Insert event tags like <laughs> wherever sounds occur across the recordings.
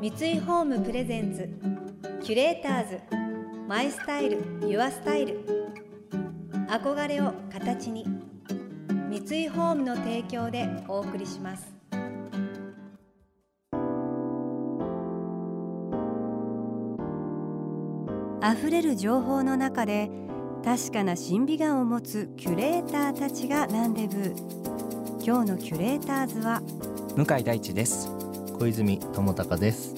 三井ホームプレゼンツキュレーターズマイスタイルユアスタイル。憧れを形に三井ホームの提供でお送りします。溢れる情報の中で確かな審美眼を持つキュレーターたちがランデブー。今日のキュレーターズは向井大地です。小泉智隆です。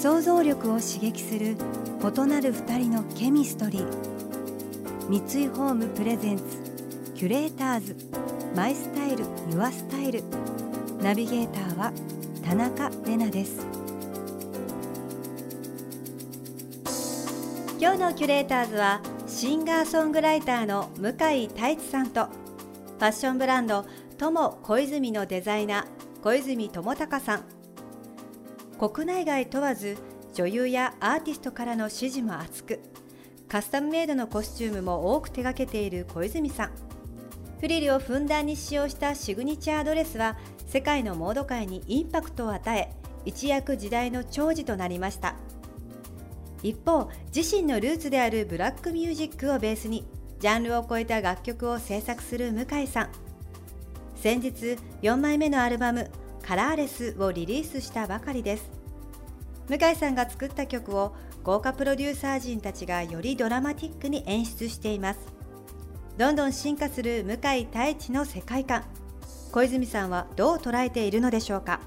想像力を刺激する異なる二人のケミストリー。三井ホームプレゼンツキュレーターズ。マイスタイルユアスタイル。ナビゲーターは田中れなです。今日のキュレーターズはシンガーソングライターの向井太一さんとファッションブランド友小泉のデザイナー小泉智隆さん。国内外問わず女優やアーティストからの支持も厚くカスタムメイドのコスチュームも多く手掛けている小泉さん。フリルをふんだんに使用したシグニチャードレスは世界のモード界にインパクトを与え一躍時代の寵児となりました。一方自身のルーツであるブラックミュージックをベースにジャンルを超えた楽曲を制作する向井さん。先日4枚目のアルバム「カラーレス」をリリースしたばかりです。向井さんが作った曲を豪華プロデューサー陣たちがよりドラマティックに演出しています。どんどん進化する向井太一の世界観。小泉さんはどう捉えているのでしょうか？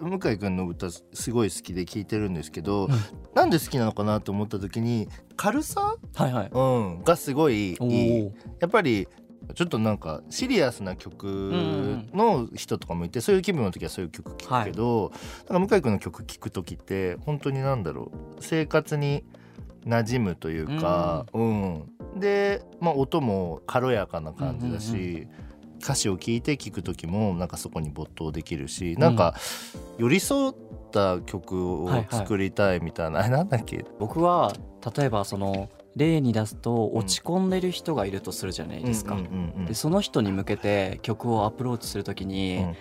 向井君の歌すごい好きで聴いてるんですけど、うん、なんで好きなのかなと思った時に軽さ、はいはい。うん、がすごいいい。やっぱりちょっとなんかシリアスな曲の人とかもいて、そういう気分の時はそういう曲聴くけど、はい、なんか向井君の曲聴く時って本当になんだろう生活に馴染むというか、うん、うん、で、まあ、音も軽やかな感じだし、うんうんうん。歌詞を聞いて聞く時もなんかそこに没頭できるし、うん、なんか寄り添った曲を作りたいみたいな、はいはい、なんだっけ？僕は例えばその例に出すと落ち込んでる人がいるとするじゃないですか。でその人に向けて曲をアプローチする時に、うん。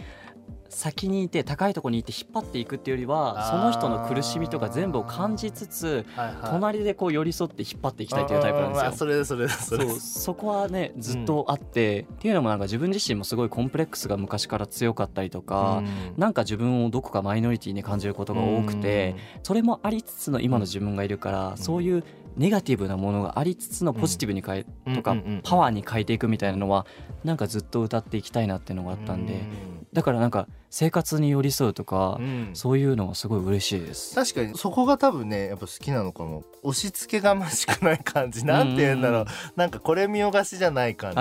先にいて高いところにいて引っ張っていくっていうよりはその人の苦しみとか全部を感じつつ、隣でこう寄り添って引っ張っていきたいというタイプなんですよ。それそれそれそこはねずっとあって、っていうのもなんか自分自身もすごいコンプレックスが昔から強かったりとか、なんか自分をどこかマイノリティに感じることが多くて、それもありつつの今の自分がいるから、そういうネガティブなものがありつつのポジティブに変え、とかパワーに変えていくみたいなのはなんかずっと歌っていきたいなっていうのがあったんで、だからなんか生活に寄り添うとか、うん、そういうのはすごい嬉しいです。確かにそこが多分ねやっぱ好きなのかも。押し付けがましくない感じ。なんて言うんだろう、うん、なんかこれ見よがしじゃない感じ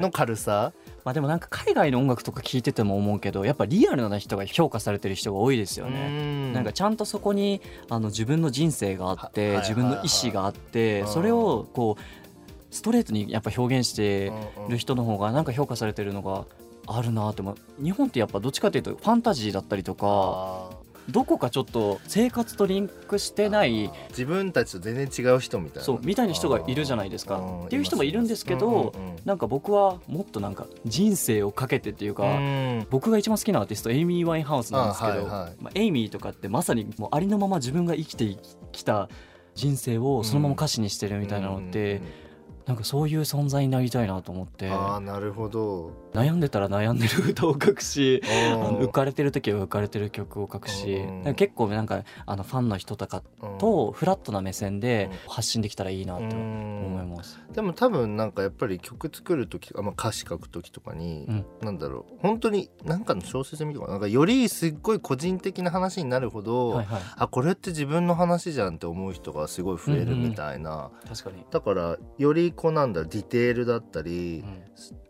の軽さ、はいはいはい。はいまあ、でもなんか海外の音楽とか聞いてても思うけどやっぱリアルな人が評価されてる人が多いですよね。なんかちゃんとそこにあの自分の人生があって自分の意思があってそれをこうストレートにやっぱ表現してる人の方がなんか評価されてるのがあるなって思う。日本ってやっぱどっちかというとファンタジーだったりとかどこかちょっと生活とリンクしてない自分たちと全然違う人みたいな。そうみたいな人がいるじゃないですか。っていう人もいるんですけど、なんか僕はもっとなんか人生をかけてっていうか、僕が一番好きなアーティストエイミー・ワインハウスなんですけど、まあ、エイミーとかってまさにもうありのまま自分が生きてきた人生をそのまま歌詞にしてるみたいなのって、なんかそういう存在になりたいなと思って。あなるほど。悩んでたら悩んでる歌を書くし浮かれてる時は浮かれてる曲を書くし。結構なんかあのファンの人とかとフラットな目線で発信できたらいいなと思います。でも多分なんかやっぱり曲作る時とか、まあ、歌詞書く時とかに、うん、なんだろう。本当に何かの小説見とかなんかよりすっごい個人的な話になるほど、はいはい、あこれって自分の話じゃんって思う人がすごい増えるみたいな、うんうん、確かに。だからよりこうなんだディテールだったり、うん、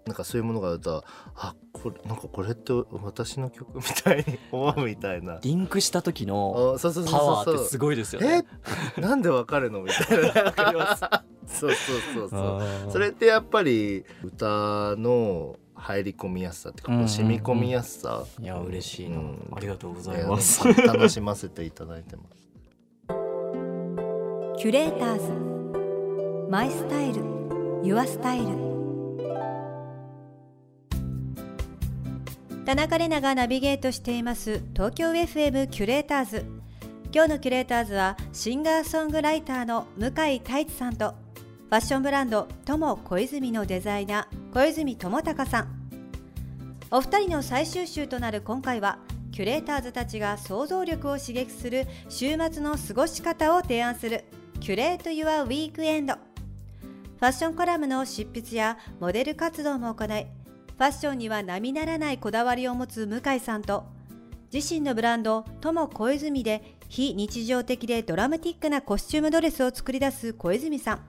なんかそういうものがあるとあこれなんかこれって私の曲みたいに <laughs> 思うみたいな。リンクした時のパワーってすごいですよね。えなんでわかるのみたいな。<laughs> そうそうそうそう。それってやっぱり歌の入り込みやすさっていうか、染み込みやすさ。いや嬉しいな、うん、ありがとうございます。楽しませていただいてます。キュレーターズマイスタイルユアスタイル。田中れながナビゲートしています東京 FM キュレーターズ。今日のキュレーターズはシンガーソングライターの向井太一さんとファッションブランド友小泉のデザイナー小泉智隆さん。お二人の最終週となる今回はキュレーターズたちが想像力を刺激する週末の過ごし方を提案するキュレート・ユア・ウィークエンド。ファッションコラムの執筆やモデル活動も行いファッションには並ならないこだわりを持つ向井さんと自身のブランド友小泉で非日常的でドラマティックなコスチュームドレスを作り出す小泉さん。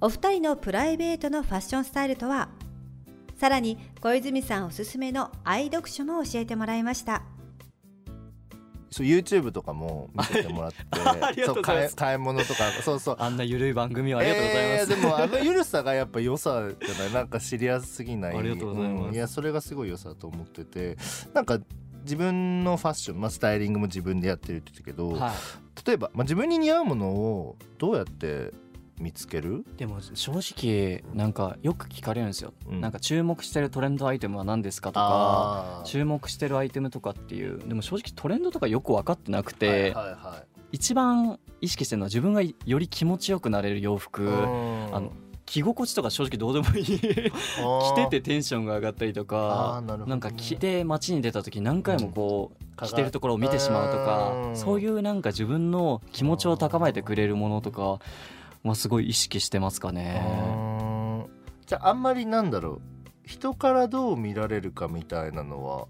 お二人のプライベートのファッションスタイルとは？さらに小泉さんおすすめの愛読書も教えてもらいました。そう YouTube とかも見せてもらって <laughs> そう買い買い物とかそうそう。あんなゆるい番組をありがとうございます、えー、でもあのゆるさがやっぱ良さじゃない？なんか知りやすすぎない。ありがとうございます、うん、いやそれがすごい良さだと思っててなんか自分のファッション、まあ、スタイリングも自分でやってるって言ったけど、はい、例えば、まあ、自分に似合うものをどうやって見つける？でも正直なんかよく聞かれるんですよ、うん、なんか注目してるトレンドアイテムは何ですかとか注目してるアイテムとかっていう。でも正直トレンドとかよく分かってなくて、はいはいはい、一番意識してるのは自分がより気持ちよくなれる洋服。あの着心地とか正直どうでもいい。着ててテンションが上がったりとかな、ね,、んか着て街に出た時何回もこう、うん、着てるところを見てしまうとかそういうなんか自分の気持ちを高めてくれるものとかまあ、すごい意識してますかね。じゃああんまりなんだろう人からどう見られるかみたいなのは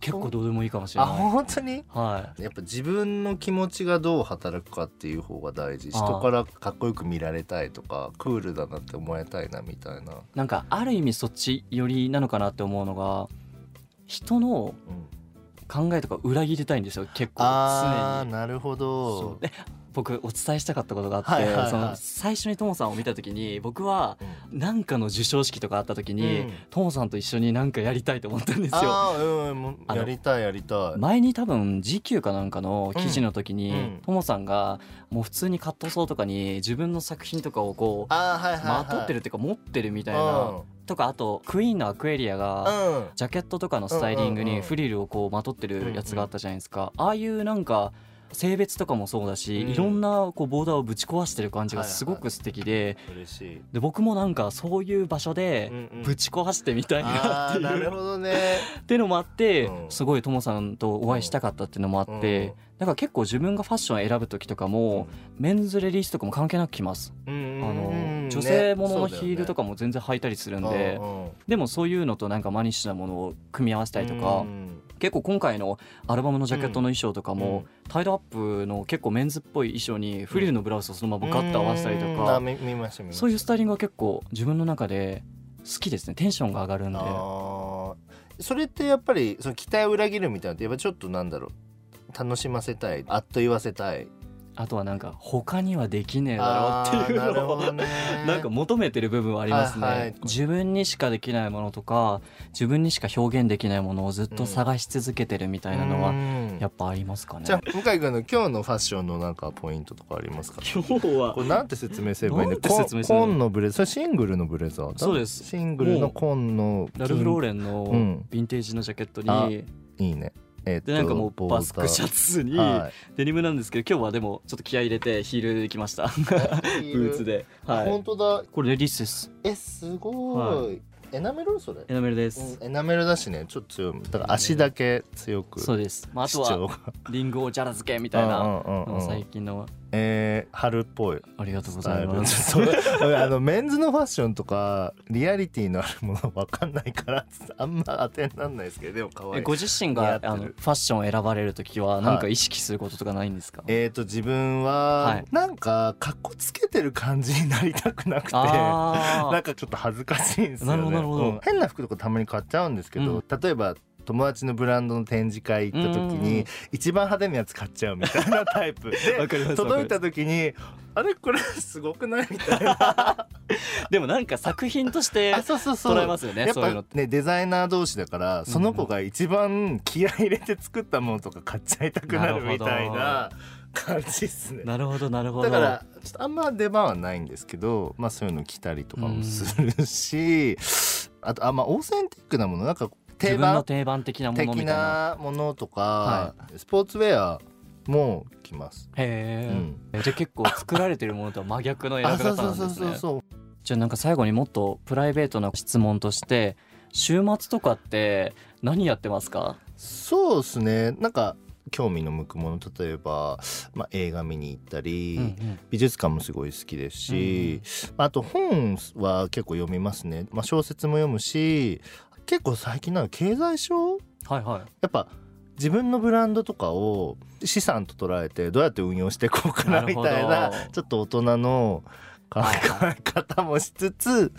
結構どうでもいいかもしれない。あ本当に、はい、やっぱ自分の気持ちがどう働くかっていう方が大事人からかっこよく見られたいとかクールだなって思われたいなみたいな。なんかある意味そっち寄りなのかなって思うのが人の考えとか裏切りたいんですよ結構常に。なるほど僕お伝えしたかったことがあって、はいはいはい、その最初にともさんを見た時に僕は何かの授賞式とかあった時にとも、うん、さんと一緒に何かやりたいと思ったんですよ。うん、やりたいやりたい。前に多分時給かなんかの記事の時にとも、うん、さんがもう普通にカットソーとかに自分の作品とかをこう、はいはいはい、まとってるっていうか持ってるみたいな。とかあとクイーンのアクエリアがジャケットとかのスタイリングにフリルをこうまとってるやつがあったじゃないですか。ああいうなんか性別とかもそうだし、うん、いろんなこうボーダーをぶち壊してる感じがすごく素敵ではいはい、で僕もなんかそういう場所でぶち壊してみたいな。っていう、うんうん、なるほどね。<laughs> っていうのもあって、うん、すごいともさんとお会いしたかったっていうのもあって、だから結構自分がファッションを選ぶ時とかも、メンズレディースとかも関係なく着ます。あの女性もののヒールとかも全然履いたりするんで、ね、でもそういうのとなんかマニッシュなものを組み合わせたりとか。結構今回のアルバムのジャケットの衣装とかも、タイドアップの結構メンズっぽい衣装にフリルのブラウスをそのままガッと合わせたりとか、そういうスタイリングは結構自分の中で好きですね。テンションが上がるんで。それってやっぱりその期待を裏切るみたいなってやっぱちょっとなんだろう。楽しませたい。あっと言わせたいあとはなんか他にはできねえだろうっていうのをな,、なんか求めてる部分はありますね、はいはい、自分にしかできないものとか自分にしか表現できないものをずっと探し続けてるみたいなのはやっぱありますかね、じゃあ向井君の今日のファッションのなんかポイントとかありますか？今日は。これなんて説明すればいいんだ紺の？ブレザーシングルのブレザーそうです。シングルの紺のラルフローレンのヴィンテージのジャケットに、いいねえー、でなんかもうバスクシャツにデニムなんですけど今日はでもちょっと気合い入れてヒールできました。ブーツで、はい、本当だ。これレディースです。えすごい、はい。エナメルそれ？エナメルです、うん、エナメルだしね。ちょっと強い。だから足だけ強く、そうです、まあ、あとはリンゴをジャラ漬けみたいな。最近のえー、春っぽい。ありがとうございます。<laughs> あのメンズのファッションとかリアリティのあるもの分かんないからあんま当てになんないですけどでも可愛い。ご自身があのファッションを選ばれる時は何か意識することとかないんですか、はい、えっ、ー、と自分は、はい、なんかかっこつけてる感じになりたくなくて <laughs> なんかちょっと恥ずかしいんですよね、うん、変な服とかたまに買っちゃうんですけど、うん、例えば友達のブランドの展示会行った時に一番派手なやつ買っちゃうみたいなタイプ。<laughs> で届いた時にあれ？これすごくない？みたいな。<laughs> でもなんか作品として <laughs> 捉えますよねやっぱねデザイナー同士だからその子が一番気合い入れて作ったものとか買っちゃいたくなるみたいな。感じっすね。なるほどなるほど。だからちょっとあんま出番はないんですけどまあそういうの着たりとかもするし、あとあまあオーセンティックなものなんか定番定番的なものみたいな。ものとか、はい、スポーツウェアも着ます。へえ、うん、じゃあ結構作られてるものとは真逆の選び方なんですね。じゃあなんか最後にもっとプライベートな質問として週末とかって何やってますか？そうですね。なんか興味の向くもの例えば、まあ、映画見に行ったり、うんうん、美術館もすごい好きですし、うんうん、あと本は結構読みますね、まあ、小説も読むし結構最近なんか経済書、はいはい、やっぱ自分のブランドとかを資産と捉えてどうやって運用していこうかなみたいなちょっと大人の考え方もしつつ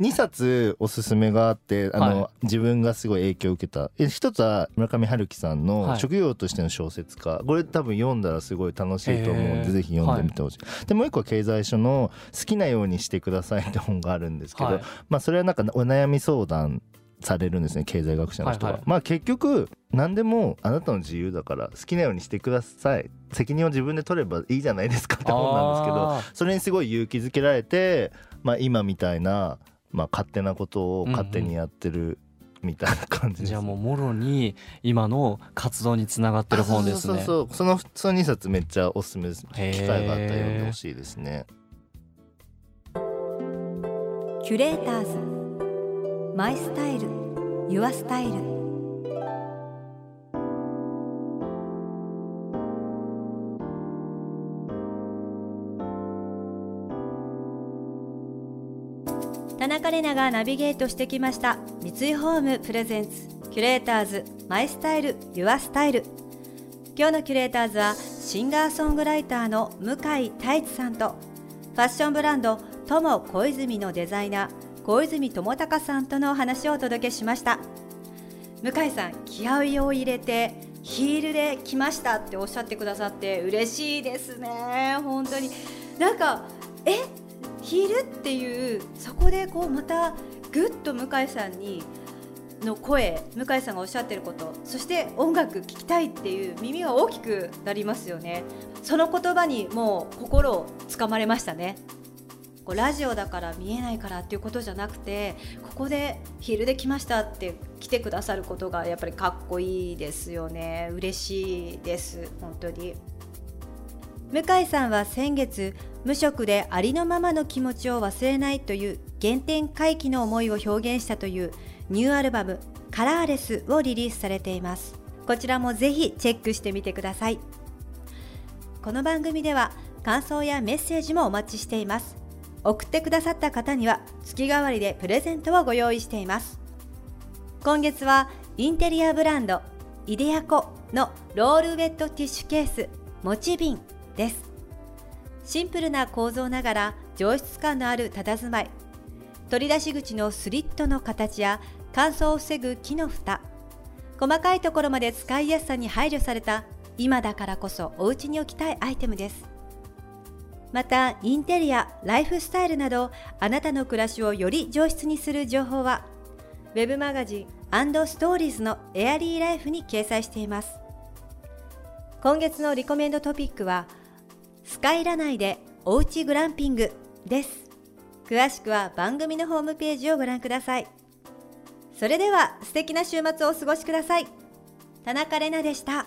2冊おすすめがあってあの、はい、自分がすごい影響を受けた。一つは村上春樹さんの「職業としての小説家」はい、これ多分読んだらすごい楽しいと思うんでぜひ読んでみてほしい、はい、でもう一個は経済書の「好きなようにしてください」って本があるんですけど、まあそれはなんかお悩み相談されるんですね経済学者の人は、はいはい、まあ結局何でもあなたの自由だから好きなようにしてください。責任を自分で取ればいいじゃないですかって本なんですけどそれにすごい勇気づけられて、まあ、今みたいな、まあ、勝手なことを勝手にやってる、みたいな感じじゃあもうもろに今の活動につながってる本ですね。そうそうそのその2冊めっちゃおすすめです機会があったら読んでほしいですね。キュレーターズマイスタイルユアスタイル。田中れながナビゲートしてきました三井ホームプレゼンツキュレーターズマイスタイルユアスタイル。今日のキュレーターズはシンガーソングライターの向井太一さんとファッションブランド友小泉のデザイナー小泉智隆さんとのお話をお届けしました。向井さん気合を入れてヒールで来ましたっておっしゃってくださって嬉しいですね。本当に。なんかえ？ヒールっていうそこでこうまたぐっと向井さんにの声向井さんがおっしゃってることそして音楽聴きたいっていう耳が大きくなりますよね。その言葉にもう心をつかまれましたね。こうラジオだから見えないからっていうことじゃなくてここでヒールで来ましたって来てくださることがやっぱりかっこいいですよね。嬉しいです。本当に。向井さんは先月無職でありのままの気持ちを忘れないという原点回帰の思いを表現したというニューアルバム「カラーレス」をリリースされています。こちらもぜひチェックしてみてください。この番組では感想やメッセージもお待ちしています。送ってくださった方には月替わりでプレゼントをご用意しています。今月はインテリアブランドイデアコのロールウェットティッシュケースもち瓶です。シンプルな構造ながら上質感のある佇まい。取り出し口のスリットの形や乾燥を防ぐ木の蓋。細かいところまで使いやすさに配慮された今だからこそお家に置きたいアイテムです。またインテリアライフスタイルなどあなたの暮らしをより上質にする情報は web マガジンストーリーズのエアリーライフに掲載しています。今月のリコメンドトピックはスカイラ内でおうちグランピングです。詳しくは番組のホームページをご覧ください。それでは素敵な週末をお過ごしください。田中れなでした。